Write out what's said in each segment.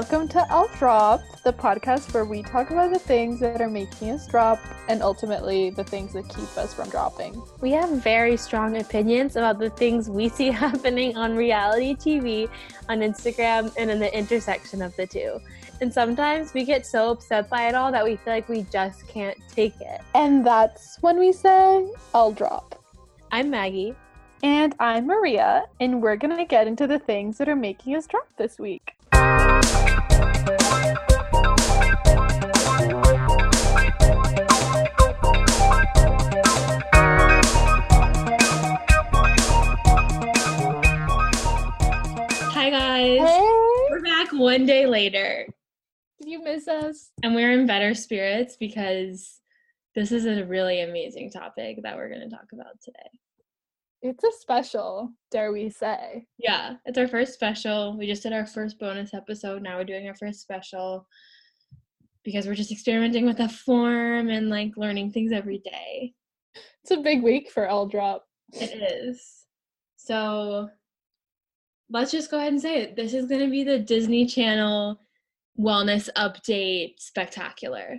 Welcome to I'll Drop, the podcast where we talk about the things that are making us drop and ultimately the things that keep us from dropping. We have very strong opinions about the things we see happening on reality TV, on Instagram, and in the intersection of the two. And sometimes we get so upset by it all that we feel like we just can't take it. And that's when we say, I'll drop. I'm Maggie. And I'm Maria, and we're going to get into the things that are making us drop this week. One day later, Did you miss us? and we're in better spirits because this is a really amazing topic that we're going to talk about today. It's a special, dare we say. Yeah, it's our first special. We just did our first bonus episode. Now we're doing our first special because we're just experimenting with the form and like learning things every day. It's a big week for I'll Drop. It is. So let's just go ahead and say it. This is going to be the Disney Channel wellness update spectacular.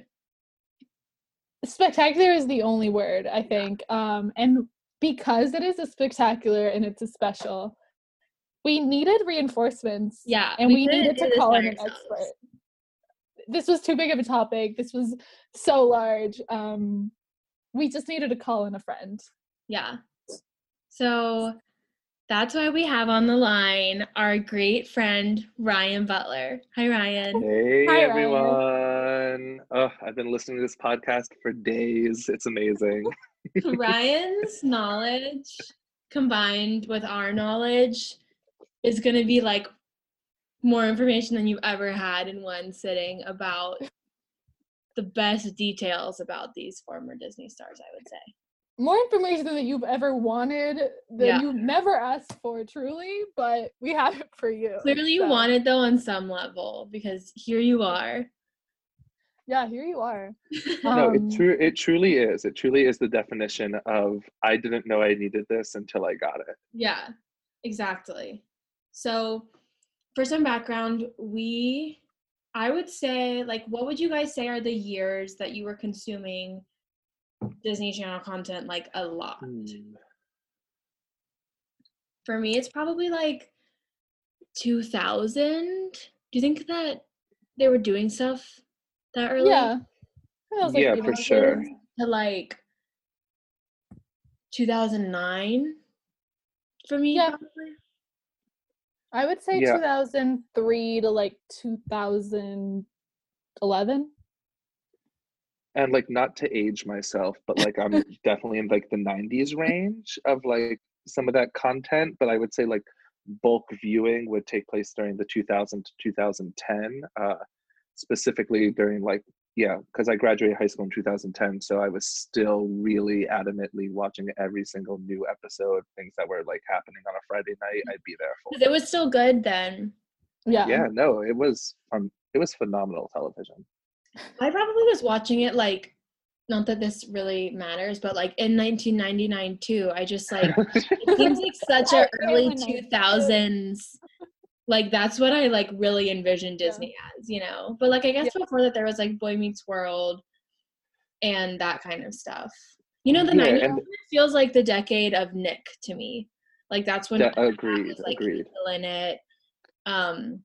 Spectacular is the only word, I think. Um, and because it is a spectacular and it's a special, we needed reinforcements. Yeah, And we, couldn't needed to call in an ourselves. expert. This was too big of a topic. This was so large. Um, we just needed to call in a friend. Yeah. So that's why we have on the line our great friend Ryan Butler. Hi Ryan. Hey Hi, Ryan. everyone. Oh, I've been listening to this podcast for days. It's amazing. Ryan's knowledge combined with our knowledge is going to be like more information than you've ever had in one sitting about the best details about these former Disney stars, I would say. More information than you've ever wanted, that Yeah. you've never asked for, truly, but we have it for you. Clearly, you So, want it though on some level because here you are. Yeah, here you are. no, Um, it true it truly is. It truly is the definition of I didn't know I needed this until I got it. Yeah, exactly. So, for some background, we, I would say, like, what would you guys say are the years that you were consuming Disney Channel content like a lot? Hmm. For me, it's probably like 2000. Do you think that they were doing stuff that early? yeah. That was, like, Yeah, for sure. To like 2009 for me, Yeah. probably. I would say Yeah. 2003 to like 2011. And like not to age myself, but like I'm definitely in like the 90s range of like some of that content, but I would say like bulk viewing would take place during the 2000 to 2010 uh specifically during like yeah because i graduated high school in 2010 so i was still really adamantly watching every single new episode things that were like happening on a friday night i'd be there for. it was still good then. Yeah. yeah no it was um it was phenomenal television I probably was watching it like, not that this really matters, but like in 1999 too. I just like it seems like such an early 2000s. Like that's what I like really envisioned Yeah. Disney as, you know. But like I guess before that there was like Boy Meets World and that kind of stuff. You know, the Yeah, 90s and- feels like the decade of Nick to me. Like that's when De- Nick was, agreed, like agreed. killing it. Um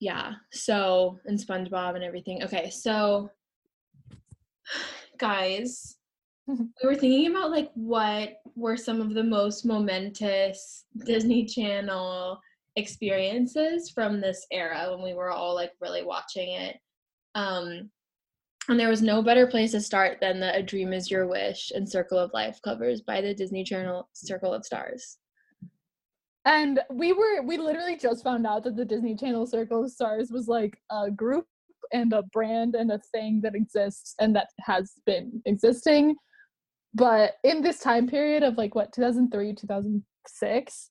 yeah, so and SpongeBob and everything. Okay, so guys, we were thinking about like what were some of the most momentous Disney Channel experiences from this era when we were all like really watching it. Um and there was no better place to start than the A Dream Is Your Wish and Circle of Life covers by the Disney Channel Circle of Stars. And we were we literally just found out that the Disney Channel Circle of Stars was like a group and a brand and a thing that exists and that has been existing. But in this time period of like what 2003 2006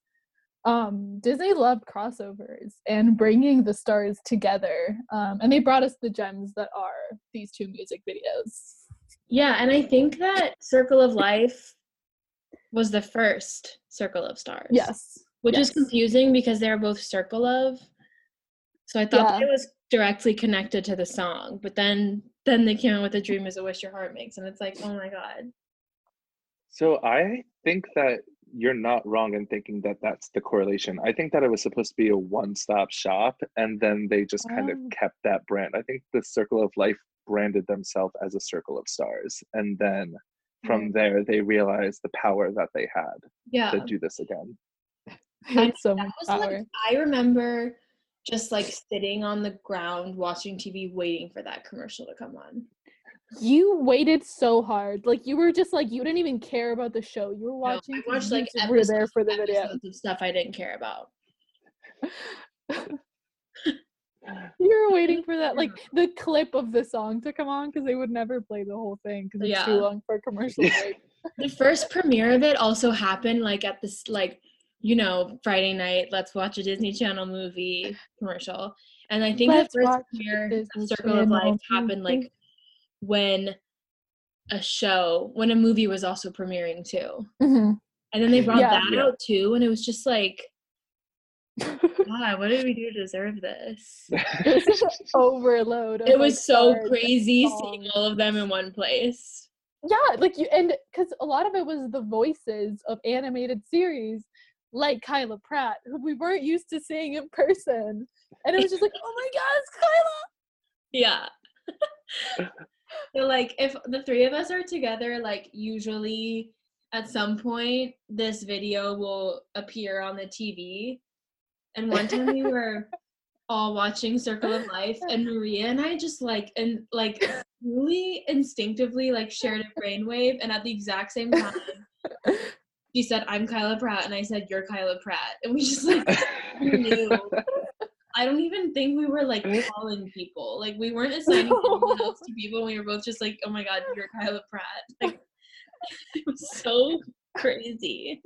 um Disney loved crossovers and bringing the stars together. Um and they brought us the gems that are these two music videos. Yeah, and I think that Circle of Life was the first Circle of Stars. Yes. Which is confusing because they're both Circle of So I thought that Yeah. it was directly connected to the song, but then then they came out with "A Dream Is a Wish Your Heart Makes," and it's like, oh my god. So I think that you're not wrong in thinking that that's the correlation. I think that it was supposed to be a one-stop shop, and then they just kind of Oh. kept that brand. I think the Circle of Life branded themselves as a Circle of Stars, and then from mm-hmm. there they realized the power that they had Yeah, to do this again. That's so that much was power. like I remember just like sitting on the ground watching TV, waiting for that commercial to come on. You waited so hard. Like you were just like you didn't even care about the show. You were No, watching. I 'cause watched like just were there for the video. episodes of stuff I didn't care about. You were waiting for that, like the clip of the song to come on because they would never play the whole thing because it's too long for a commercial break. The first premiere of it also happened like at this like you know Friday night. Let's watch a Disney Channel movie commercial, and I think Let's the first year premiere Disney Circle of Life happened like when a show when a movie was also premiering too. Mhm. And then they brought Yeah. that Yeah. out too, and it was just like, why? What did we do to deserve this? It was overload. Of, It was like, so crazy seeing all of them in one place. Yeah, like you and because a lot of it was the voices of animated series, like Kyla Pratt, who we weren't used to seeing in person, and it was just like, oh my god, it's Kyla. Yeah. so like if the three of us are together, like usually at some point this video will appear on the TV. And one time we were all watching Circle of Life and Maria and I just like and like really instinctively like shared a brainwave and at the exact same time she said I'm Kyla Pratt and I said you're Kyla Pratt and we just like knew. I don't even think we were like calling people. Like we weren't assigning anyone else to people. We were both just like, oh my god, you're Kyla Pratt. Like it was so crazy.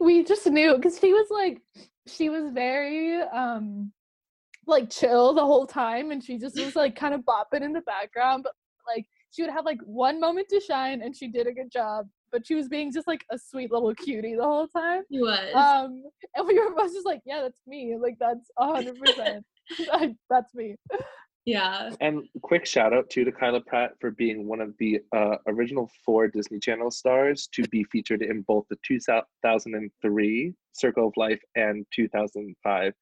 we just knew because she was like she was very um like chill the whole time and she just was like kind of bopping in the background but like she would have like one moment to shine and she did a good job but she was being just like a sweet little cutie the whole time He was. um and we were both just like yeah that's me like that's a hundred percent that's me yeah. And quick shout out too to Kyla Pratt for being one of the uh, original four Disney Channel stars to be featured in both the 2003 Circle of Life and 2005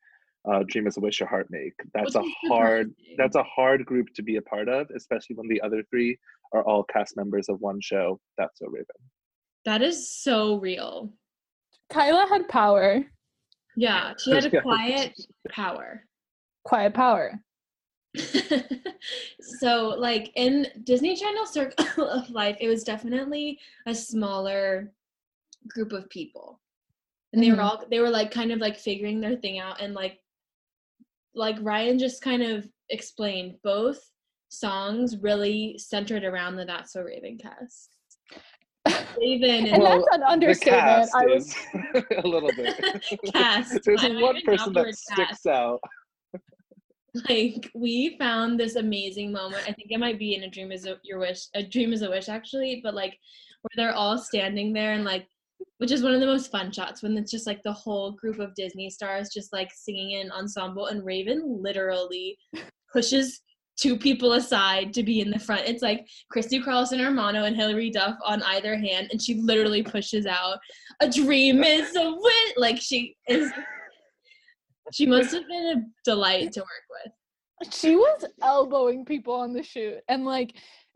uh, Dream as a Wish Your Heart Make. That's Which a hard. That's a hard group to be a part of, especially when the other three are all cast members of one show. That's so Raven. That is so real. kyla had power Yeah. She had a quiet power. quiet power so like in Disney Channel Circle of Life, it was definitely a smaller group of people. And they Mhm. were all they were like kind of like figuring their thing out and like like Ryan just kind of explained both songs really centered around the Not So Raven cast. Raven and and Well, that's an The understatement i was a little bit. cast. There's I don't one person that word sticks cast. out. like we found this amazing moment. I think it might be in a dream is a, your wish. A dream is a wish actually, but like where they're all standing there and like which is one of the most fun shots when it's just like the whole group of Disney stars just like singing in ensemble and Raven literally pushes two people aside to be in the front. It's like Christy Carlson Romano and Hilary Duff on either hand and she literally pushes out a dream is a wish like she is she must have been a delight to work with. she was elbowing people on the shoot and like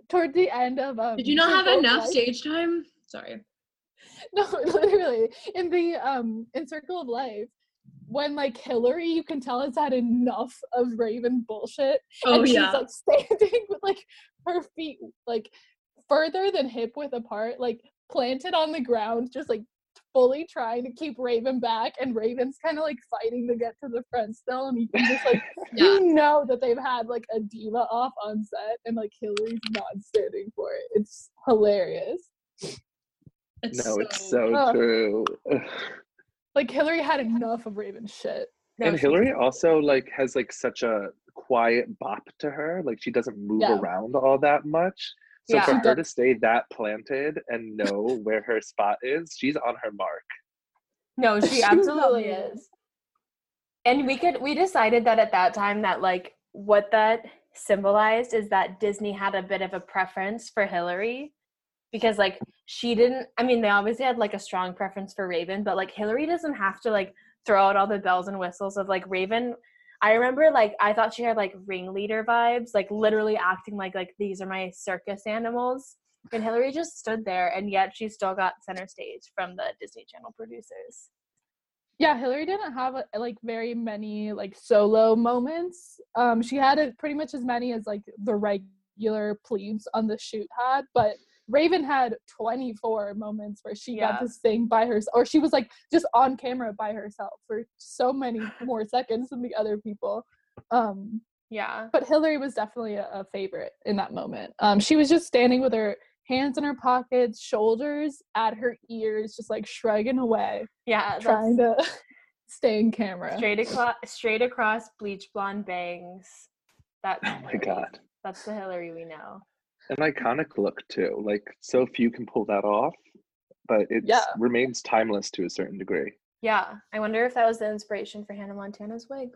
toward the end of um Did you not have enough Life- stage time? Sorry. no literally in the um in circle of life when like hilary you can tell has had enough of raven bullshit Oh and yeah. she's like standing with like her feet like further than hip width apart like planted on the ground just like fully trying to keep raven back and raven's kind of like fighting to get to the front still and you can just like yeah. you know that they've had like a diva off on set and like Hilary's not standing for it. It's hilarious. It's No, it's so Ugh. true. Like Hilary had enough of Raven's shit. No, and she- Hilary also like has like such a quiet bop to her. Like she doesn't move Yeah. around all that much. So Yeah. for her to stay that planted and know where her spot is, she's on her mark. No, she She absolutely really is. and we could we decided that at that time that like what that symbolized is that Disney had a bit of a preference for Hilary because like she didn't I mean they obviously had like a strong preference for Raven but like Hilary doesn't have to like throw out all the bells and whistles of like Raven. I remember like I thought she had like ringleader vibes like literally acting like like these are my circus animals. And Hilary just stood there and yet she still got center stage from the Disney Channel producers. Yeah hilary didn't have uh, like very many like solo moments. Um she had it pretty much as many as like the regular plebes on the shoot had but raven had 24 moments where she Yeah. got to sing by herself or she was like just on camera by herself for so many more seconds than the other people um yeah but hilary was definitely a, a favorite in that moment um she was just standing with her hands in her pockets shoulders at her ears just like shrugging away yeah that's trying to stay in camera. straight across straight across bleach blonde bangs that's Oh my Hilary. god. that's the Hilary we know An iconic look too. Like so few can pull that off, but it Yeah. remains timeless to a certain degree. Yeah, I wonder if that was the inspiration for Hannah Montana's wig.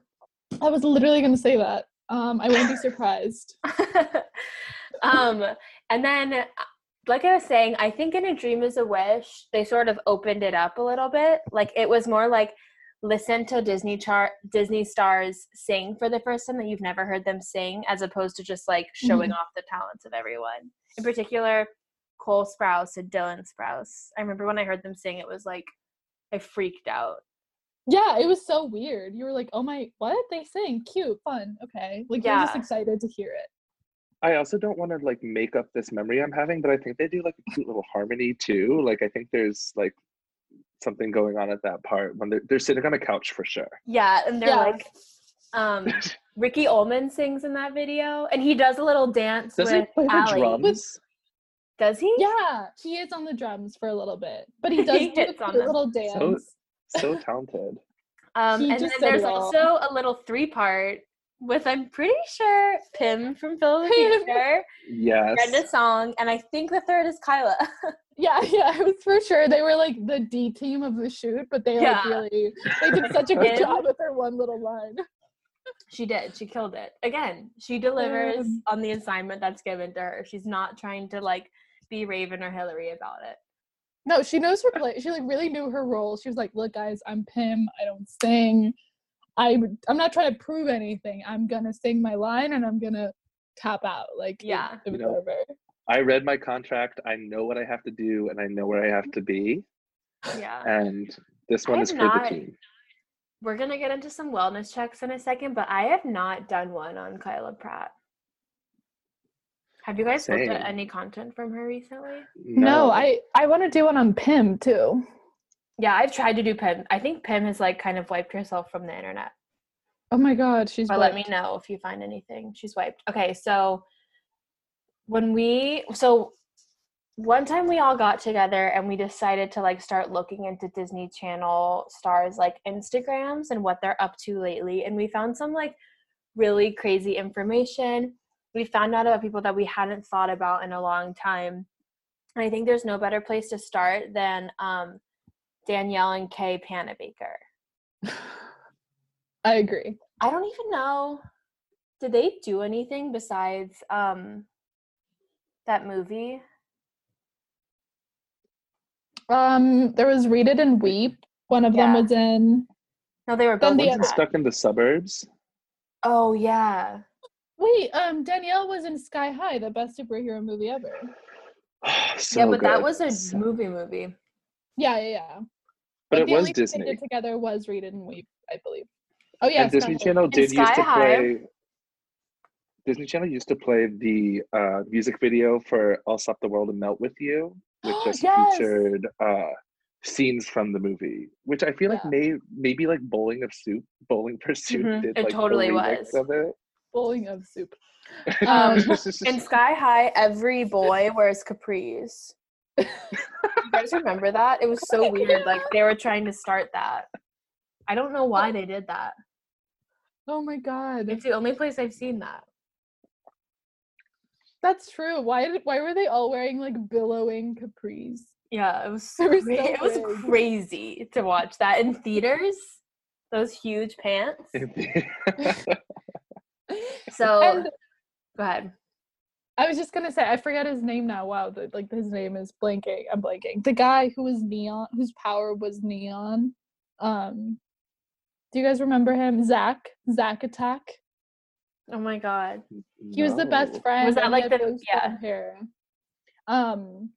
I was literally going to say that. Um, I wouldn't be surprised. um, and then, uh, like I was saying, I think in A Dream Is a Wish, they sort of opened it up a little bit. Like it was more like listen to Disney chart Disney stars sing for the first time that you've never heard them sing, as opposed to just like showing mm-hmm. off the talents of everyone. In particular, Cole Sprouse and Dylan Sprouse. I remember when I heard them sing, it was like I freaked out. Yeah, it was so weird. You were like, "Oh my, what? They sing, cute, fun, okay." Like you're just excited to hear it. I also don't want to like make up this memory I'm having, but I think they do like a cute little harmony too. Like I think there's like something going on at that part when they're they're sitting on a couch for sure. Yeah, and they're Yeah. like, um, Ricky Ullman sings in that video, and he does a little dance Does he with play the Ally. drums? Does he? Yeah, he is on the drums for a little bit, but he does He do a hits on cute them. little dance. So talented. Um, and then there's it all. also a little three part with I'm pretty sure Pim from Phil the. Future, Yes. Brenda Song, and I think the third is Kyla. Yeah, yeah, it was for sure. They were like the D team of the shoot, but they like really they did such a good job with their one little line. she did. She killed it. Again, she delivers Um, on the assignment that's given to her. She's not trying to like be Raven or Hilary about it. No, she knows her place. She like really knew her role. She was like, "Look, guys, I'm Pim. I don't sing. I I'm not trying to prove anything. I'm gonna sing my line and I'm gonna tap out. Like, Yeah. it was You know, over. I read my contract. I know what I have to do, and I know where I have to be. Yeah. And this one have is for not- the team. We're gonna get into some wellness checks in a second, but I have not done one on Kyla Pratt. Have you guys looked at any content from her recently? No, I I want to do one on Pim too. Yeah, I've tried to do Pim. I think Pim has like kind of wiped herself from the internet. Oh my god, she's. But let me know if you find anything. She's wiped. Okay, so when we so one time we all got together and we decided to like start looking into Disney Channel stars like Instagrams and what they're up to lately and we found some like really crazy information. We found out about people that we hadn't thought about in a long time. And I think there's no better place to start than um Danielle and Kay Panabaker. I agree. I don't even know. Did they do anything besides um that movie? Um, there was Read It and Weep. One of them was in. No, they were both. the in stuck in the suburbs. Oh yeah. Wait, um, Danielle was in Sky High, the best superhero movie ever. so yeah, but that was a So- movie movie. Yeah, yeah, yeah. But it was only thing Disney. They did together was Read It and Weep, I believe. Oh yeah, and Disney Sky Channel did used Sky to High- play. Disney Channel used to play the uh, music video for "I'll Stop the World and Melt with You," which just Yes! featured uh, scenes from the movie, which I feel like may maybe like Bowling of Soup, Bowling for Soup Mhm, did it like totally was. of it. Bowling of Soup. Um, Um, In Sky High, every boy wears capris. you guys remember that? It was so weird. Like they were trying to start that. I don't know why they did that. oh my god, It's the only place I've seen that. that's true. Why did why were they all wearing like billowing capris? Yeah, it was They were cra- so it was crazy to watch that in theaters. those huge pants. So and go ahead. I was just gonna say I forgot his name now. Wow, the, like his name is blanking. I'm blanking. The guy who was neon, whose power was neon. Um, do you guys remember him? Zach. Zach Attack. Oh my god. He was the best friend. Was that like had the- yeah. blonde hair. Um,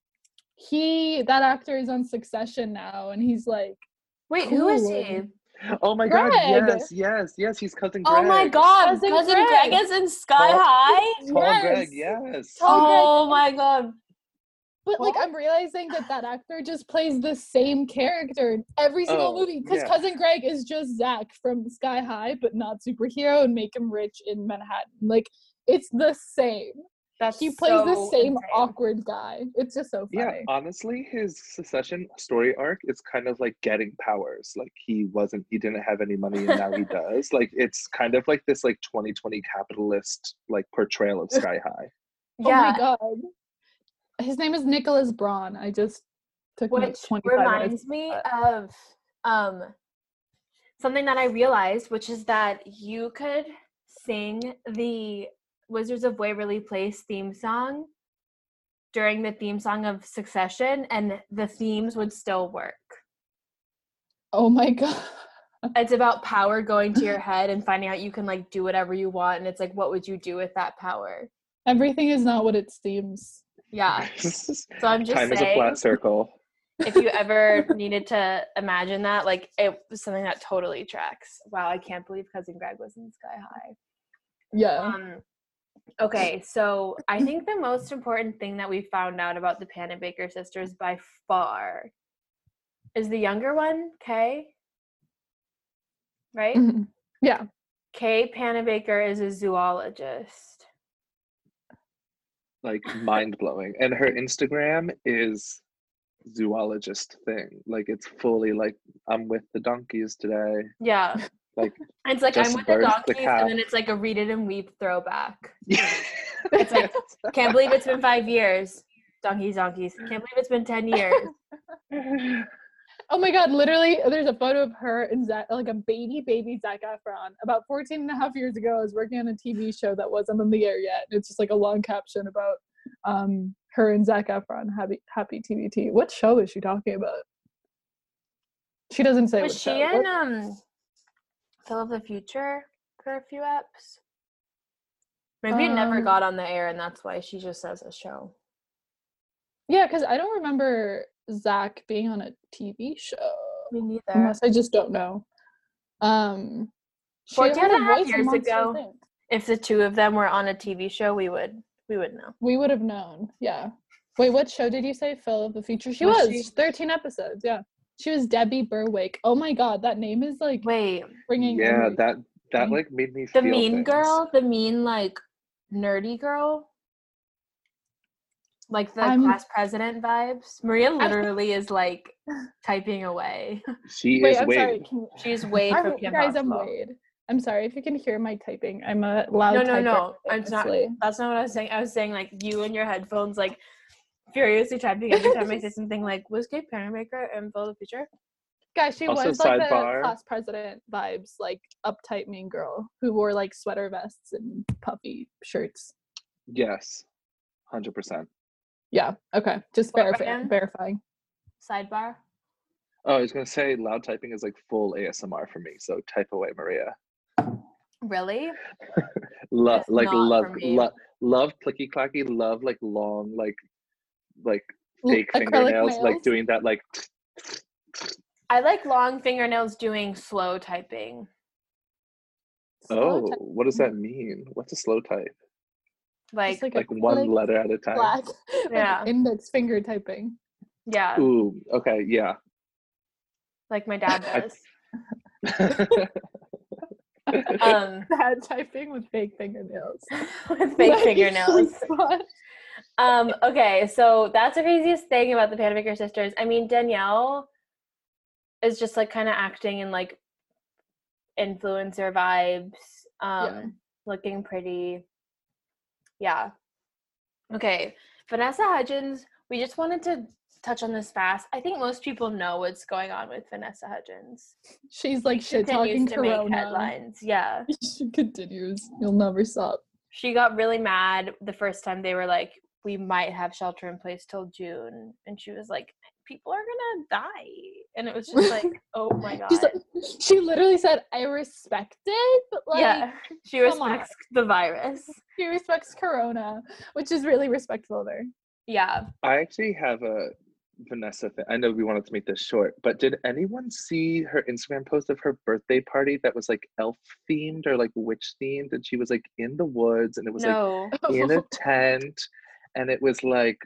he that actor is on Succession now, and he's like, Wait, who is he? Oh my god, yes, yes, yes, he's cousin Greg. Oh my god, Cousin cousin, Greg. Greg. is in Sky Tall- High. Tall Greg, Yes. yes. Tall Greg. Oh my god. But like I'm realizing that that actor just plays the same character in every single Oh, movie because yeah. cousin Greg is just Zach from Sky High, but not superhero and make him rich in Manhattan. Like it's the same. That's He plays the same insane. awkward guy. It's just so Yeah, funny. honestly, his Succession story arc is kind of like getting powers. Like he wasn't, he didn't have any money, and now he does. Like it's kind of like this like 2020 capitalist like portrayal of Sky High. Oh Yeah, my god. His name is Nicholas Braun. I just took me which 25 minutes. reminds me of um something that I realized, which is that you could sing the Wizards of Waverly Place theme song during the theme song of Succession, and the themes would still work. Oh my god. It's about power going to your head and finding out you can like do whatever you want, and it's like, what would you do with that power? Everything is not what it seems. Yeah. So I'm just Time is a saying, flat circle. if you ever needed to imagine that, like it was something that totally tracks. Wow, I can't believe cousin Greg was in Sky High. Yeah. Um, okay, so I think the most important thing that we found out about the Panabaker sisters by far is the younger one, Kay. Right? Mhm. Yeah. Kay Panabaker is a zoologist. Like mind blowing. And her Instagram is zoologist thing. Like it's fully like I'm with the donkeys today. Yeah. Like It's like I'm with the birthed the donkeys, and then it's like a read it and weep throwback. it's like, Can't believe it's been five years. Donkeys, donkeys. Can't believe it's been 10 years. Oh my god, literally, there's a photo of her and Zac, like a baby, baby Zac Efron. About 14 and a half years ago, I was working on a TV show that wasn't on the air yet. It's just like a long caption about um her and Zac Efron, Happy, happy TBT. What show is she talking about? She doesn't say Was she show. in um Phil of the Future for a few eps? Maybe it never Um, got on the air and that's why she just says a show. Yeah, because I don't remember Zac being on a TV show. Me neither. Unless I just don't know. Um, she 14 had and a half years ago. If the two of them were on a TV show, we would we would know. We would have known. Yeah. Wait, what show did you say? Phil of the Future. She Was was, she? 13 episodes. Yeah. She was Debbie Berwick. Oh my god, that name is like Wait, bringing. yeah, memories. that that Mhm. like made me the feel mean things. girl, the mean like nerdy girl, like the I'm- class president vibes. Maria literally is like typing away. She Wait, is I'm Wade. sorry. Can, She's Wade I'm, from Kim guys, I'm Possible. Wade. I'm sorry if you can hear my typing. I'm a loud. No, no, typer, no. I'm not. That's not what I was saying. I was saying like you and your headphones like furiously typing every time I say something like was Kate Panabaker in Phil of the Future? Guys, she Also, was like the sidebar. class president vibes, like uptight mean girl who wore like sweater vests and puffy shirts. Yes, hundred percent. Yeah. Okay. Just What, verifi- Ryan? verifying. Sidebar. Oh, I was gonna say loud typing is like full ASMR for me. So type away, Maria. Really? Love like love for love love clicky clacky. Love like long like like fake acrylic fingernails. Like doing that like. I like long fingernails doing slow typing. Slow Oh, type- what does that mean? What's a slow type? Like, Just like, Like a one click, letter at a time. black, like Yeah. index finger typing. yeah, Ooh, okay, yeah. like my dad does. um, Bad typing with fake fingernails. with fake Like, fingernails. Um, okay, so that's the craziest thing about the Panabaker sisters. I mean, Danielle is just like kind of acting in like influencer vibes, um, Yeah. looking pretty. Yeah. Okay, Vanessa Hudgens, we just wanted to touch on this fast. I think most people know what's going on with Vanessa Hudgens. She's like shit talking to make headlines. Yeah. she continues. You'll never stop. She got really mad the first time they were like, we might have shelter in place till June. And she was like, people are gonna die. And it was just like, oh my god. Like, she literally said, "I respect it, but like yeah. She come on. respects the virus. she respects Corona," which is really respectful of her. Yeah. I actually have a Vanessa thing. I know we wanted to make this short, but did anyone see her Instagram post of her birthday party that was like elf themed or like witch themed? And she was like in the woods and it was no. like in a tent and it was like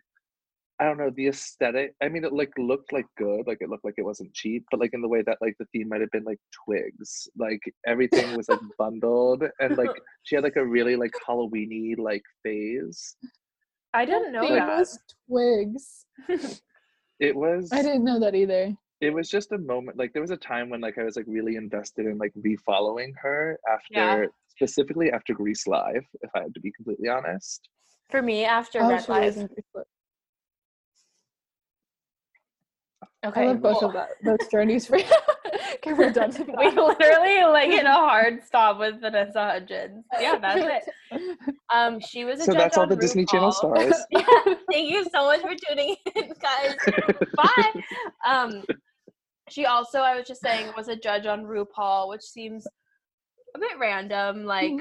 I don't know the aesthetic. I mean, it like looked like good, like it looked like it wasn't cheap, but like in the way that like the theme might have been like twigs, like everything was like bundled, and like she had like a really like Halloweeny like phase. I didn't know Famous that. twigs. It was. I didn't know that either. it was just a moment like there was a time when like i was like really invested in like refollowing her after Yeah. specifically after grease live if i had to be completely honest For me, after Oh, Rent she was Live. In Facebook. I Okay. love both well, of that. Those journeys for you. okay, we're done. with we literally like hit a hard stop with Vanessa Hudgens. Yeah, that's it. Um, she was a so judge that's all on the disney channel stars yeah, thank you so much for tuning in, guys. Bye. Um, she also, I was just saying, was a judge on RuPaul, which seems a bit random. Like,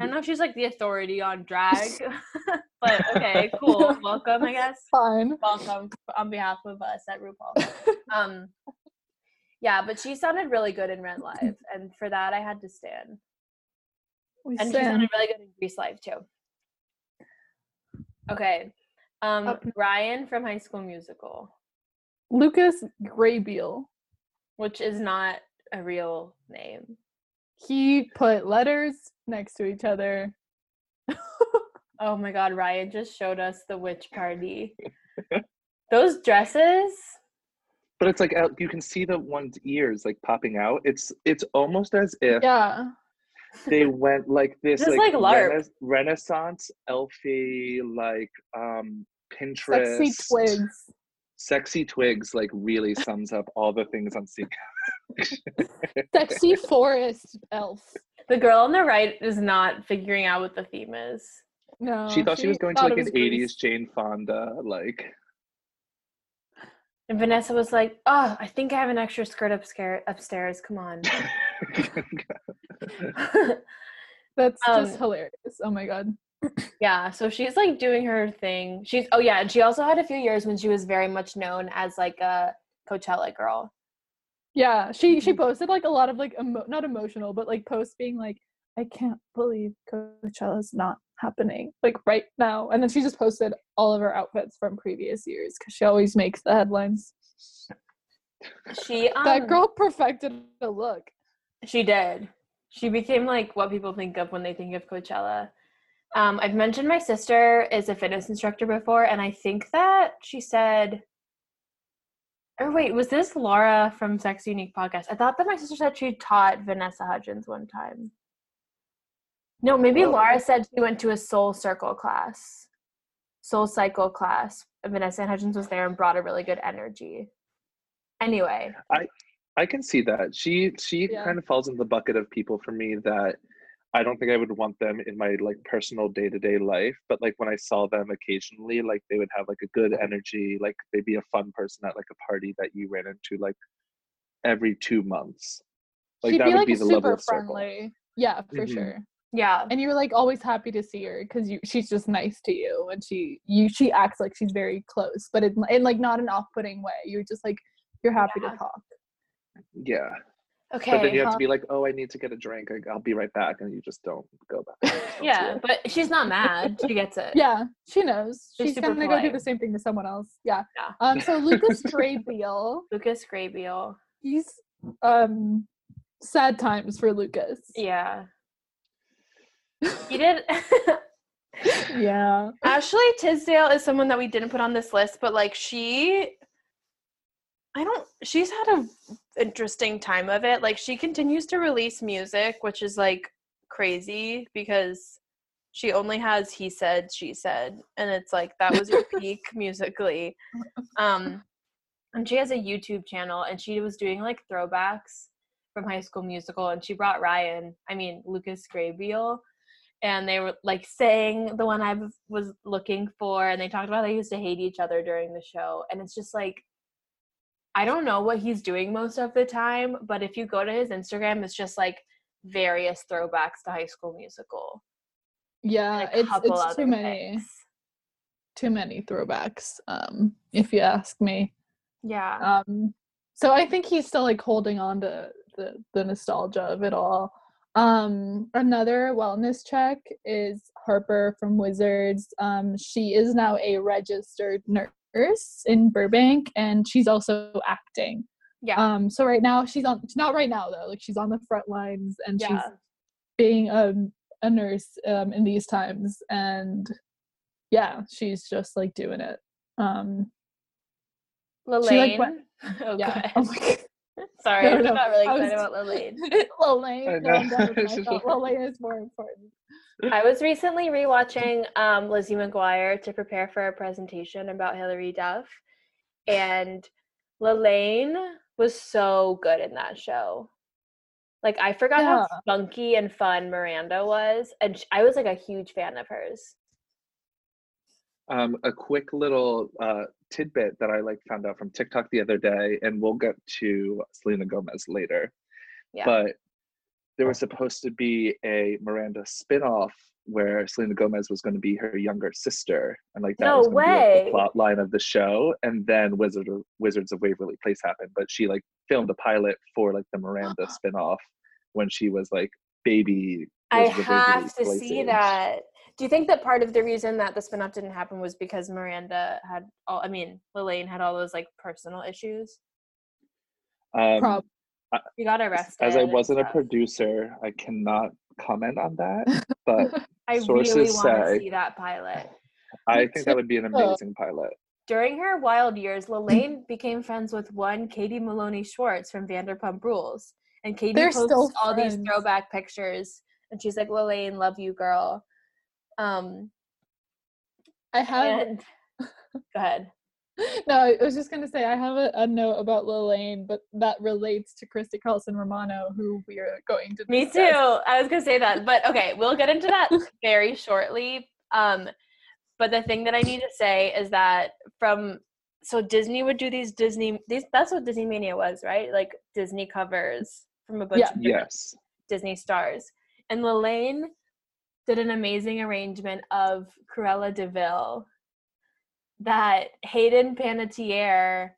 I don't know if she's like the authority on drag, but okay, cool. Welcome, I guess. Fine. Welcome on behalf of us at RuPaul. Um, yeah, but she sounded really good in Rent Live, and for that, I had to stand. We And she sounded really good in Grease Live too. Okay. Um, Up Ryan from High School Musical, Lucas Grabeel. which is not a real name. He put letters next to each other. Oh my god, Ryan just showed us the witch party. Those dresses. but it's like you can see the one's ears like popping out it's it's almost as if Yeah. they went like this Just like, like rena- renaissance elfie like um pinterest Sexy twigs. sexy twigs like really sums up all the things i'm seeing Sexy forest elf. The girl on the right is not figuring out what the theme is. No. she thought she, was going to like an was 80s jane fonda like And Vanessa was like, "Oh, I think I have an extra skirt upscare- upstairs. Come on." That's Um, just hilarious. Oh my god. yeah, so she's like doing her thing. She's oh yeah, and she also had a few years when she was very much known as like a Coachella girl. Yeah, she Mm-hmm. she posted like a lot of like emo- not emotional, but like posts being like, I can't believe Coachella's not happening like right now. And then she just posted all of her outfits from previous years because she always makes the headlines. She um, that girl perfected a look. She did. She became like what people think of when they think of Coachella. Um, I've mentioned my sister is a fitness instructor before, and I think that she said, or wait, was this Laura from Sex Unique podcast? I thought that my sister said she taught Vanessa Hudgens one time. No, maybe Oh. Laura said she went to a Soul Circle class, Soul Cycle class. and Vanessa Hudgens was there and brought a really good energy. Anyway, I I can see that. She she Yeah. kind of falls in the bucket of people for me that I don't think I would want them in my like personal day to day life. But like when I saw them occasionally, like they would have like a good energy. Like they'd be a fun person at like a party that you ran into like every two months. Like She'd that be would like be the super level of circle. friendly. Yeah, for Mhm. sure. Yeah. And you're like always happy to see her because you she's just nice to you and she you she acts like she's very close, but in, in like not an off putting way. You're just like you're happy Yeah. to talk. Yeah. Okay. But then you have huh. to be like, oh, I need to get a drink. I- I'll be right back, and you just don't go back. Don't Yeah, it. but she's not mad. She gets it. Yeah, she knows. She's She's super gonna go do the same thing to someone else. Yeah. Yeah. Um. So Lucas Grabeel, Lucas Grabeel. he's um sad times for Lucas. Yeah. He did. yeah. Ashley Tisdale is someone that we didn't put on this list, but like she, I don't. She's had a interesting time of it. Like she continues to release music, which is like crazy because She only has he said, she said, and it's like that was her peak musically. Um, and she has a YouTube channel, and she was doing like throwbacks from High School Musical, and she brought Ryan, I mean Lucas Grabeel, and they were like saying the one I was looking for, and they talked about they used to hate each other during the show, and it's just like I don't know what he's doing most of the time, but if you go to his Instagram, it's just like various throwbacks to High School Musical. Yeah, it's it's too many, things. too many throwbacks. Um, if you ask me. Yeah. Um, so I think he's still like holding on to the the nostalgia of it all. Um, another wellness check is Harper from Wizards. Um, she is now a registered nurse in Burbank, and she's also acting. yeah. Um, so right now she's on. Not right now though. Like she's on the front lines, and she's being a a nurse um, in these times, and yeah, she's just like doing it. Um, Lalaine. she, like, went- oh, yeah. Oh my god. Sorry, No, I no, not really I was- excited about Lalaine. Lalaine. I No, I'm know. done with my She's thought. like- Lalaine is more important. I was recently rewatching um, Lizzie McGuire to prepare for a presentation about Hilary Duff, and Lalaine was so good in that show. Like I forgot how funky and fun Miranda was, and sh- I was like a huge fan of hers. Um, a quick little uh, tidbit that I like found out from TikTok the other day, and we'll get to Selena Gomez later. Yeah. But there was supposed to be a Miranda spin-off where Selena Gomez was going to be her younger sister, and like that No was going to be like, the plot line of the show. And then Wizard of, Wizards of Waverly Place happened, but she like filmed a pilot for like the Miranda spin-off when she was like baby. I Wizard of have to Place see age. that. Do you think that part of the reason that the spin-off didn't happen was because Miranda had all I mean, Lalaine had all those like personal issues? Um, Prob- She got arrested. as I wasn't a producer, I cannot comment on that. But I really sources want to say- see that pilot. I think that would be an amazing pilot. During her wild years, Lalaine became friends with one Katie Maloney Schwartz from Vanderpump Rules. And Katie They're posts still all these throwback pictures and she's like, Lalaine, love you, girl. Um I have and go ahead. no, I was just gonna say I have a, a note about Lalaine, but that relates to Christy Carlson Romano, who we are going to. Me too. I was gonna say that, but okay, we'll get into that very shortly. Um, but the thing that I need to say is that from so Disney would do these Disney these that's what Disney Mania was, right? Like Disney covers from a bunch Yeah. of Yes. Disney stars. And Lalaine did an amazing arrangement of Cruella de Vil that Hayden Panettiere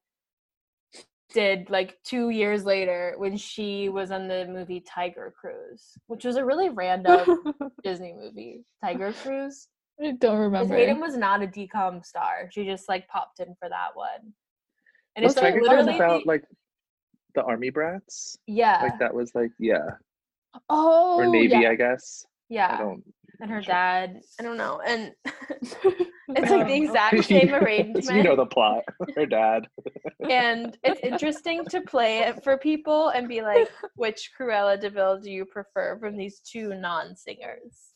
did like two years later when she was on the movie Tiger Cruise, which was a really random Disney movie. Tiger Cruise. I don't Because remember. Hayden was not a DCOM star. She just like popped in for that one. And Was it's like Tiger Cruise literally about the- like the army brats? yeah, Like that was like yeah, oh, or Navy, yeah. I guess. I yeah. don't. And her sure. dad. I don't know. And it's like the exact same arrangement. you know the plot. Her dad. and it's interesting to play it for people and be like, which Cruella de Vil do you prefer from these two non-singers?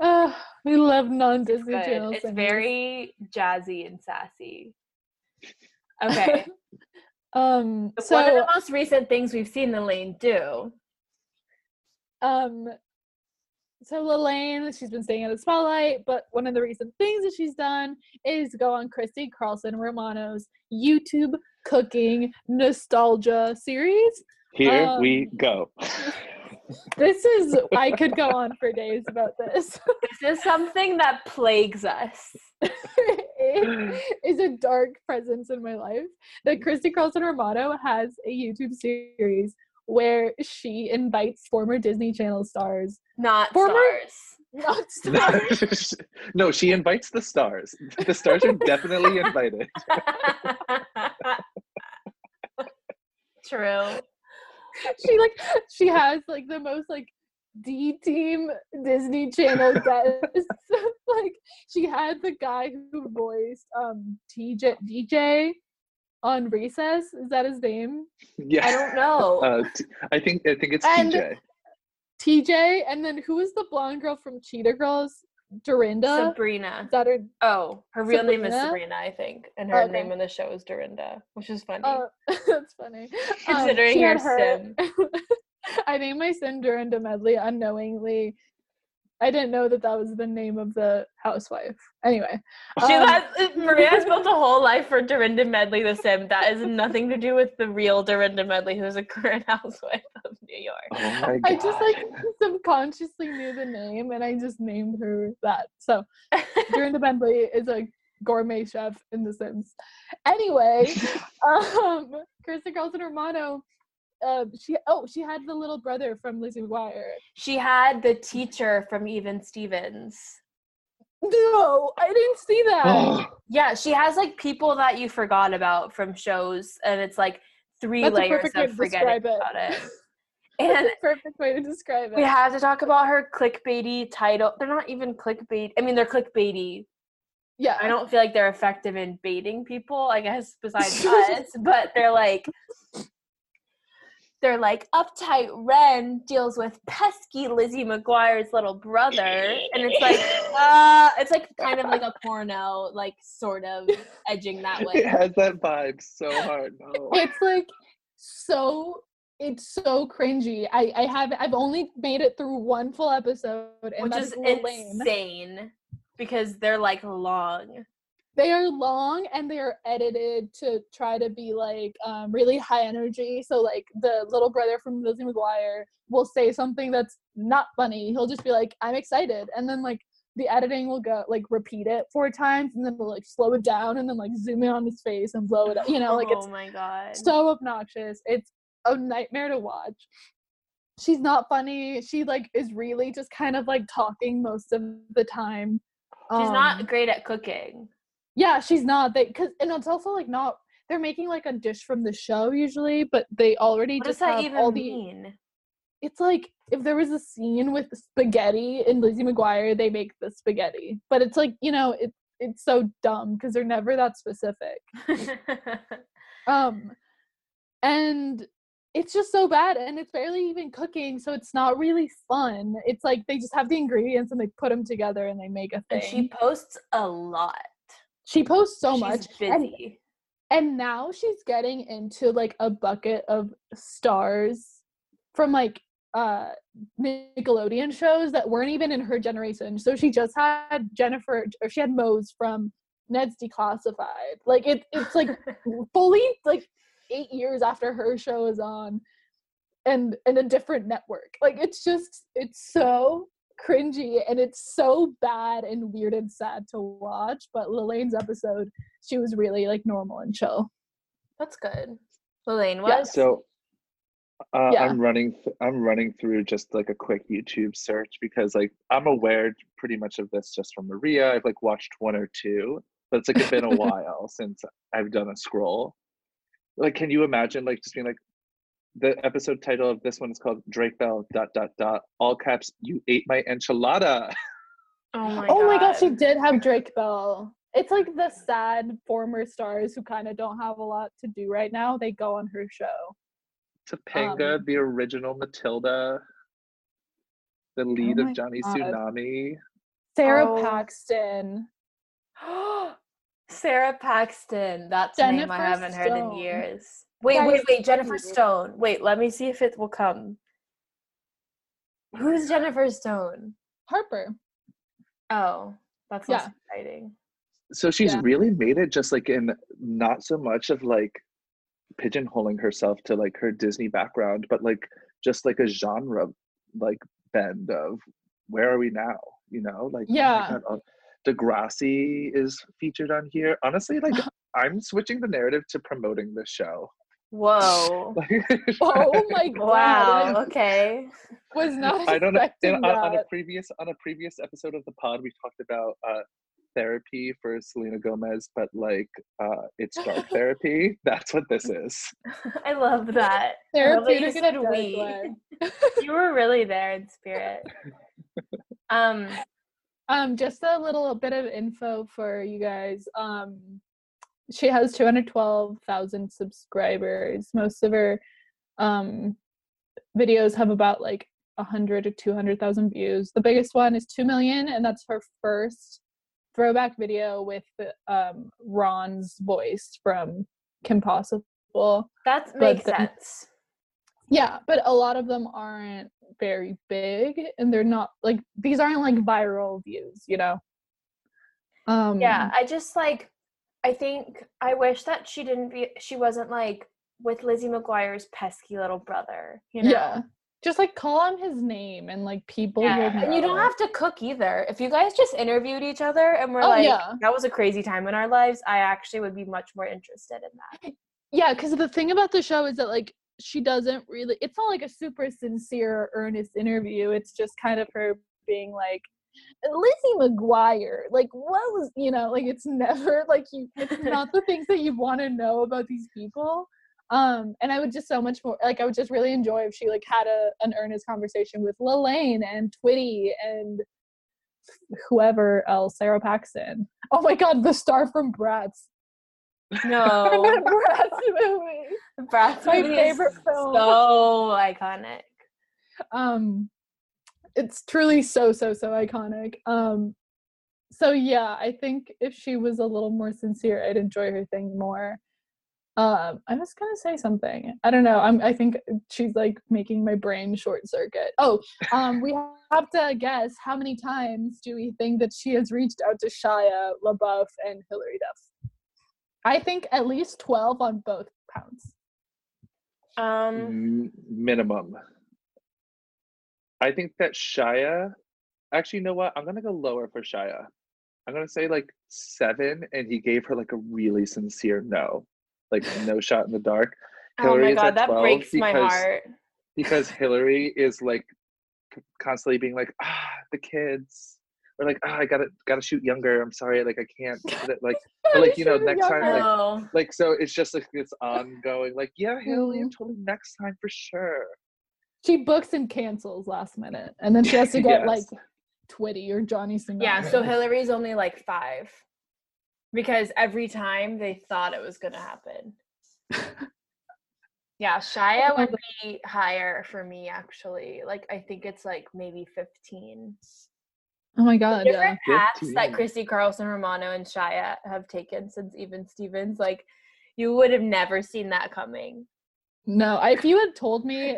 Ah, we love non Disney good. Channel. It's singers. very jazzy and sassy. Okay. um. So, one of So the most recent things we've seen Lalaine do. um. So Lalaine, she's been staying in the spotlight, but one of the recent things that she's done is go on Christy Carlson Romano's YouTube cooking nostalgia series. Here we Um, go. This is I could go on for days about this. This is something that plagues us. it is a dark presence in my life that Christy Carlson Romano has a YouTube series where she invites former Disney Channel stars, Not Former- stars. not stars, no, she invites the stars. The stars are definitely invited. True. she like she has like the most like D team Disney Channel guests. like she had the guy who voiced um TJ DJ on Recess. Is that his name? Yeah. I don't know. Uh, t- I think I think it's And- TJ. TJ, and then who is the blonde girl from Cheetah Girls? Dorinda. Sabrina. Is that her? Oh, her real name is Sabrina? Sabrina, I think, and her Okay. name in the show is Dorinda, which is funny. Oh, that's funny. Um, Considering she your sin. I named my sim Dorinda Medley unknowingly. I didn't know that that was the name of the housewife. Anyway, She um, has Maria has built a whole life for Dorinda Medley the Sim. That has nothing to do with the real Dorinda Medley, who's a current housewife of New York. Oh my god. I just like subconsciously knew the name and I just named her that. So Dorinda Medley is a gourmet chef in The Sims. Anyway, um, Christy Carlson Romano, uh, she oh she had the little brother from Lizzie McGuire. She had the teacher from Even Stevens. No, I didn't see that. Oh, Yeah, she has like people that you forgot about from shows, and it's like three That's a layers perfect way of to forgetting describe it. about it. That's And a perfect way to describe it. we have to talk about her clickbaity title. They're not even clickbait. I mean, they're clickbaity. yeah, I don't feel like they're effective in baiting people, I guess, besides us, but they're like they're like uptight Ren deals with pesky Lizzie McGuire's little brother. And it's like uh it's like kind of like a porno, like sort of edging that way. it has that vibe so hard. No. it's like so it's so cringy. I I have I've only made it through one full episode, and Which that's is insane because they're like long. They are long and they are edited to try to be like um, really high energy. So like the little brother from Lizzie McGuire will say something that's not funny. He'll just be like, "I'm excited," and then like the editing will go like repeat it four times, and then they'll like slow it down, and then like zoom in on his face and blow it up. You know, like it's oh my god. so obnoxious. It's a nightmare to watch. She's not funny. She like is really just kind of like talking most of the time. She's Um, not great at cooking. Yeah, she's not. They cuz and it's also like not they're making like a dish from the show usually, but they already What does just that have even all the mean? it's like if there was a scene with spaghetti in Lizzie McGuire, they make the spaghetti. But it's like, you know, it it's so dumb because they're never that specific. Um, and it's just so bad, and it's barely even cooking, so it's not really fun. It's like they just have the ingredients and they put them together and they make a thing. and she posts a lot. She posts so She's much, and, and now she's getting into like a bucket of stars from like uh Nickelodeon shows that weren't even in her generation. So she just had Jennifer, or she had Moze from Ned's Declassified. Like it, it's like fully like eight years after her show is on and and a different network like it's just it's so cringy and it's so bad and weird and sad to watch but Lalaine's episode she was really like normal and chill That's good. Lalaine Yeah, was. So uh, Yeah. I'm running. Th- I'm running through just like a quick YouTube search because like I'm aware pretty much of this just from Maria. I've like watched one or two, but it's like it's been a while since I've done a scroll. Like, can you imagine like just being like, the episode title of this one is called Drake Bell dot dot dot all caps. You ate my enchilada. oh my oh my gosh she did have drake bell it's like the sad former stars who kind of don't have a lot to do right now they go on her show Topanga, Um, the original Matilda, the lead Oh of Johnny God. Tsunami. sara Oh. paxton Sara Paxton. That's a name I haven't heard in years. Wait, wait, wait. Jennifer. Stone. Wait, let me see if it will come. Who's Jennifer Stone? harper Oh, that's Yeah. exciting. So she's Yeah. really made it just like in not so much of like pigeonholing herself to like her Disney background, but like just like a genre like bend of where are we now? You know, like Yeah. God, uh, Degrassi is featured on here. Honestly, like I'm switching the narrative to promoting this show. Whoa. oh my god wow. I Okay. was not I don't know. expecting on, on a previous on a previous episode of the pod, we talked about uh, therapy for Selena Gomez, but like uh, it's dark therapy. That's what this is. I love that. Therapy you Therapeutic in a said we. You were really there in spirit. Um. Um, just a little bit of info for you guys. Um, she has 212,000 subscribers. Most of her um videos have about like 100 to 200,000 views. The biggest one is 2 million, and that's her first throwback video with um, Ron's voice from Kim Possible. That makes the- sense. Yeah, but a lot of them aren't very big, and they're not like these aren't like viral views, you know. Um, Yeah, I just like I think I wish that she didn't be she wasn't like with Lizzie McGuire's pesky little brother, you know. yeah. Just like call him his name, and like people Yeah, and you don't have to cook either. If you guys just interviewed each other and were Oh, like, yeah. that was a crazy time in our lives, I actually would be much more interested in that. Yeah, because the thing about the show is that like she doesn't really. It's not like a super sincere, earnest interview. It's just kind of her being like. Lizzie McGuire, like what was you know, like it's never like you it's not the things that you want to know about these people. Um, and I would just so much more like I would just really enjoy if she like had a an earnest conversation with Lalaine and Twitty and whoever else, Sara Paxton. Oh my god, the star from Bratz. No. Bratz movie. Bratz My movie is favorite film. So iconic. um it's truly so so so iconic um so yeah i think if she was a little more sincere i'd enjoy her thing more um i was gonna say something i don't know i'm i think she's like making my brain short circuit oh um we have to guess how many times do we think that she has reached out to shia labeouf and hilary duff i think at least 12 on both counts Um minimum. I think that Shia, actually, you know what? I'm gonna go lower for Shia. I'm gonna say like seven, and he gave her like a really sincere no, like no shot in the dark. Oh my god, that 12 breaks my heart. because Hilary is like constantly being like, ah, the kids, or like, ah, I gotta gotta shoot younger. I'm sorry, like I can't. it," Like, but like you know, next time, like, Oh. like so, it's just like it's ongoing, like, yeah, Hilary, Mm. totally next time for sure. She books and cancels last minute and then she has to get Yes. like twitty or johnny sing Yeah, so Tsunami. Hilary's only like five. Because every time they thought it was gonna happen. Yeah, Shia oh would be higher for me actually. Like I think it's like maybe 15. oh my god yeah Different paths that 15. Christy Carlson Romano and Shia have taken since even Stevens, like you would have never seen that coming. no I, if you had told me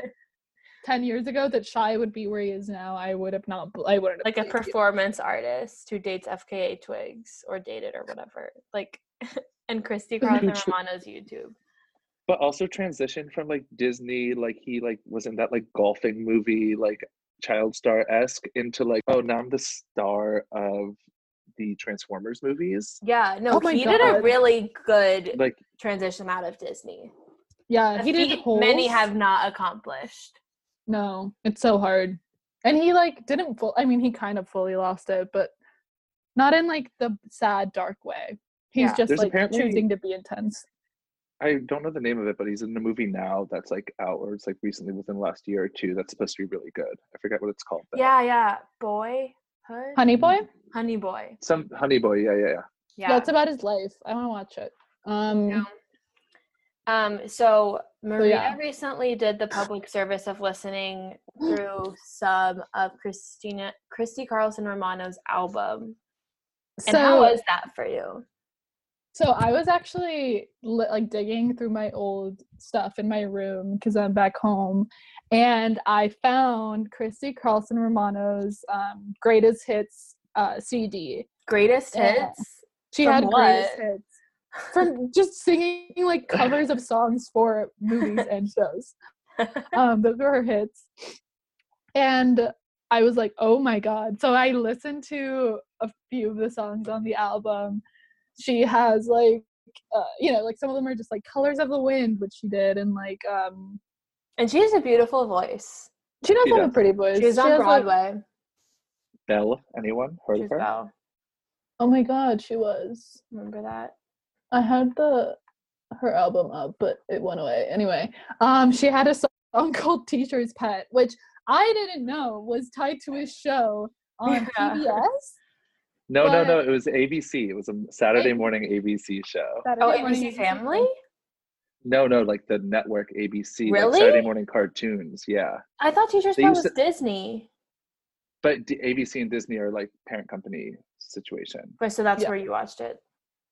10 years ago that shia would be where he is now i would have not i wouldn't have Like a believed you. performance artist who dates FKA Twigs or dated or whatever. Like and Christy Carlson Tr- Romano's YouTube. But also transition from like Disney, like he like was in that like golfing movie, like child star esque, into like, oh, now I'm the star of the Transformers movies. Yeah, no, Oh my he did a really good Like, transition out of Disney. yeah he did many have not accomplished. No it's so hard and he like didn't full i mean he kind of fully lost it but not in like the sad dark way he's Yeah. just There's like choosing to be intense I don't know the name of it, but he's in a movie now that's like out, or it's like recently within the last year or two. That's supposed to be really good. I forget what it's called. though. Yeah, yeah. Boy, Hood? honey boy Honey Boy. Some Honey Boy. Yeah, yeah, yeah. Yeah. That's about his life i want to watch it um Yeah. Um, so Maria yeah. recently did the public service of listening through some of Christina Christy Carlson Romano's album. And how was that for you? So I was actually li- like digging through my old stuff in my room because I'm back home, and I found Christy Carlson Romano's um, greatest hits uh, CD. Greatest Yeah. hits? She From had greatest what? hits from just singing like covers of songs for movies and shows. Um, those were her hits, and I was like, oh my god! So I listened to a few of the songs on the album. She has like, uh, you know, like some of them are just like "Colors of the Wind," which she did, and like, um, and she has a beautiful voice. she does She have a pretty voice. She was on has, like- Broadway. Belle. Anyone heard She's of her? Belle. oh my god, she was. Remember that? I had the her album up, but it went away. Anyway, um, she had a song called "Teacher's Pet," which I didn't know was tied to a show on Yeah. PBS. No, no, no. It was ABC. It was a Saturday A- morning ABC show. Saturday Oh, morning ABC Family? No, no, like the network ABC, like Saturday morning cartoons. Yeah, I thought Teacher's Pet was to- Disney. but D- ABC and Disney are like parent company situation. Wait, so that's Yeah. where you watched it.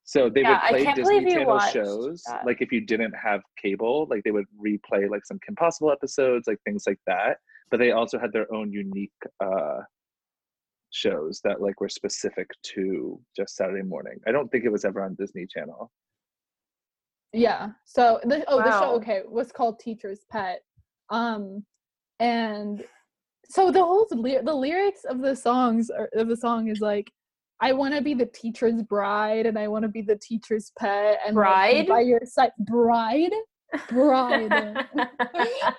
So they Yeah, would play Disney Channel shows. that. Like if you didn't have cable, like they would replay like some Kim Possible episodes, like things like that. But they also had their own unique uh shows that like were specific to just Saturday morning. I don't think it was ever on Disney Channel. Yeah. So the oh the show okay was called Teacher's Pet, um, and so the whole the lyrics of the songs are, of the song is like, I want to be the teacher's bride and I want to be the teacher's pet and like, by your side bride? Bride.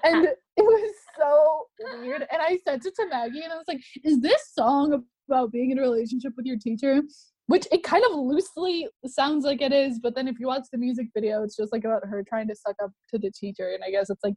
And it was so weird and I sent it to Maggie and I was like, is this song about being in a relationship with your teacher? which it kind of loosely sounds like it is but then if you watch the music video it's just like about her trying to suck up to the teacher and i guess it's like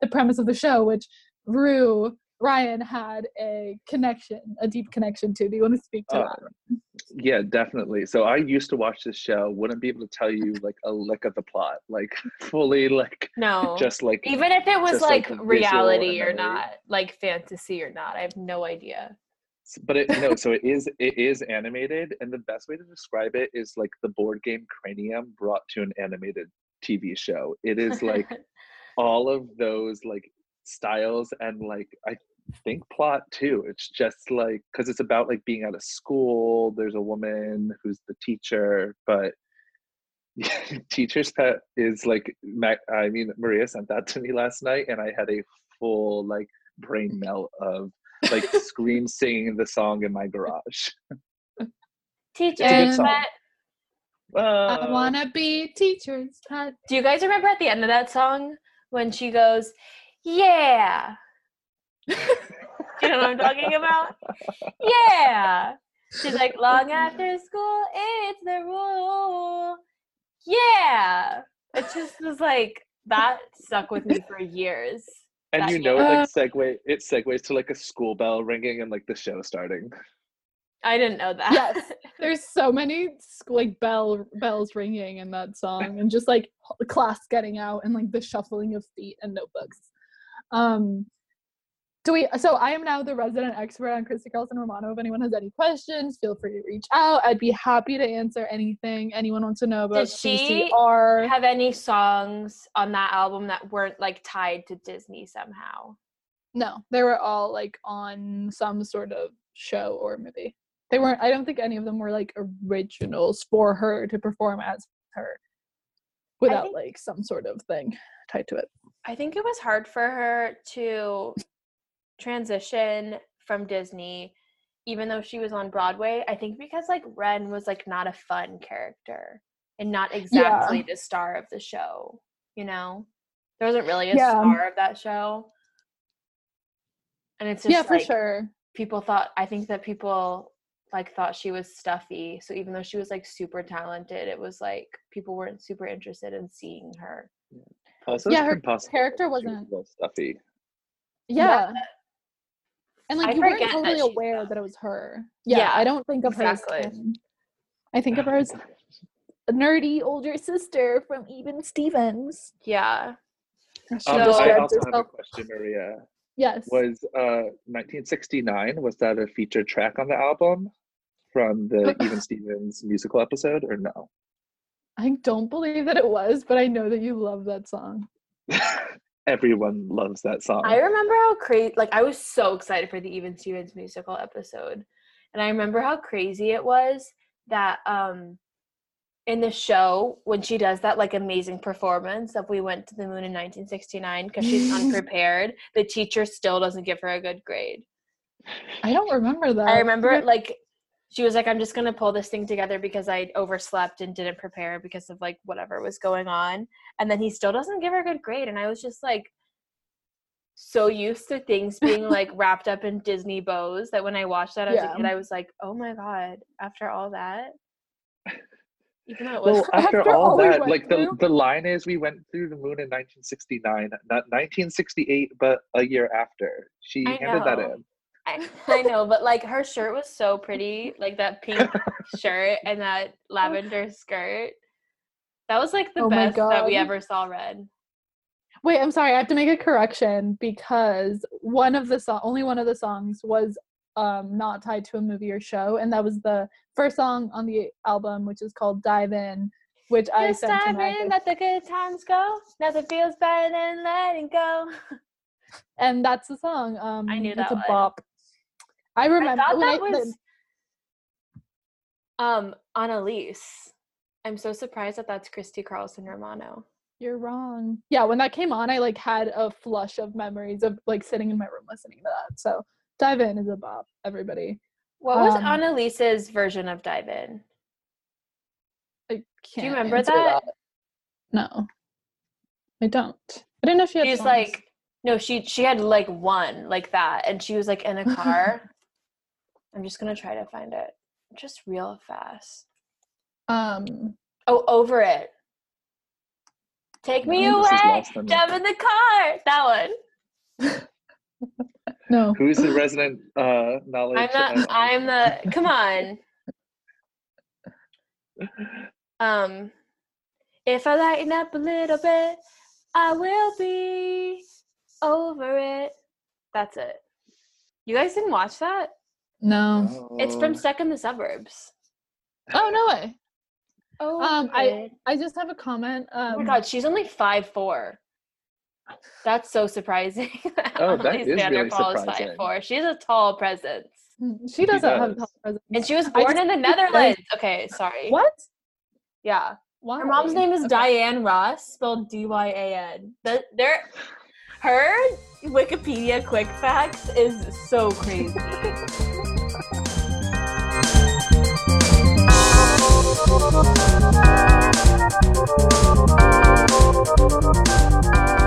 the premise of the show which rue ryan had a connection a deep connection to do you want to speak to Uh, that Yeah, definitely. So I used to watch this show, wouldn't be able to tell you like a lick of the plot, like fully like no. just like Even if it was like, like, reality or not, like fantasy or not, I have no idea. But it no so it is it is animated and the best way to describe it is like the board game cranium brought to an animated tv show it is like all of those like styles and like i think plot too it's just like because it's about like being out of school there's a woman who's the teacher but teacher's pet is like i mean maria sent that to me last night and i had a full like brain melt of like scream singing the song in my garage Teacher's. Pet. i to be teacher's pet Do you guys remember at the end of that song when she goes, "Yeah"? Do you know what I'm talking about? Yeah. She's like, "Long after school, it's the rule." Yeah. It just was like that stuck with me for years. and that you know year. it like segue it segues to like a school bell ringing and like the show starting I didn't know that. Yes. there's so many sc- like bell bells ringing in that song and just like class getting out and like the shuffling of feet and notebooks um do we so i am now the resident expert on christy carlson romano if anyone has any questions feel free to reach out i'd be happy to answer anything anyone wants to know about Did she CCR. Have any songs on that album that weren't like tied to Disney somehow? no they were all like on some sort of show or movie they weren't i don't think any of them were like originals for her to perform as her without think- like some sort of thing tied to it I think it was hard for her to transition from Disney, even though she was on Broadway. I think because like Ren was like not a fun character and not exactly the star of the show, you know? There wasn't really a Yeah. star of that show. And it's just yeah for like, sure people thought I think that people like thought she was stuffy. So even though she was like super talented, it was like people weren't super interested in seeing her. Also Yeah, her Possible character was wasn't- a little stuffy yeah and like I you weren't forget that totally aware stuff. that it was her yeah, Yeah, i don't think of exactly. her as Kim. i think of her as a nerdy older sister from even stevens Yeah. She um, So- i describes also have a question maria yes was uh 1969 was that a featured track on the album from the even stevens musical episode or no i don't believe that it was but i know that you love that song everyone loves that song I remember how crazy, like, I was so excited for the Even Stevens musical episode. And I remember how crazy it was that, um, in the show, when she does that like amazing performance of We Went to the Moon in 1969 because she's unprepared, the teacher still doesn't give her a good grade. i don't remember that I remember it like she was like, I'm just gonna pull this thing together because I overslept and didn't prepare because of like whatever was going on. And then he still doesn't give her a good grade. And I was just like so used to things being like wrapped up in Disney bows that when I watched that as Yeah. a kid, I was like, oh my god, after all that. Even though it was well after, After all all that went like the, through. the line is we went through the moon in 1969 not 1968 but a year after she I handed that in I, I know, but like her shirt was so pretty, like that pink shirt and that lavender skirt. That was like the Oh best that we ever saw red. Wait, I'm sorry. I have to make a correction because one of the song, only one of the songs was um not tied to a movie or show, and that was the first song on the album, which is called "Dive In," which I Just sent to dive Meg. in, let the good times go. Nothing feels better than letting go. and that's the song. Um, I knew that. it's a one. bop. I I remember thought when that I- the- was um Anneliese. I'm so surprised that that's Christy Carlson Romano. You're wrong. Yeah, when that came on, I like had a flush of memories of like sitting in my room listening to that. So dive in is a bop, everybody. What was Um, Anneliese's version of Dive In? I can't Do you remember answer that? No, I don't. I didn't know she had. She's songs. like no, she she had like one like that, and she was like in a car. I'm just gonna try to find it just real fast. um, Oh, over it. Take me this is away, lost on me. jump in the car. That one. no. Who's the resident uh, knowledge? I'm the of- I'm the come on. Um if I lighten up a little bit, I will be over it. That's it. You guys didn't watch that? No. It's from Oh. Stuck in the Suburbs. Oh no way. Oh, Um, I I just have a comment. Um, oh my god, she's only five four. That's so surprising. Oh, that Anneliese is really surprising. five four. She's a tall presence. she doesn't have a tall presence. And she was born just in the think that- Netherlands. Okay, sorry. What? Yeah. Why? Her mom's name is Okay. Diane Ross, spelled D Y A N. The there, her Wikipedia quick facts is so crazy.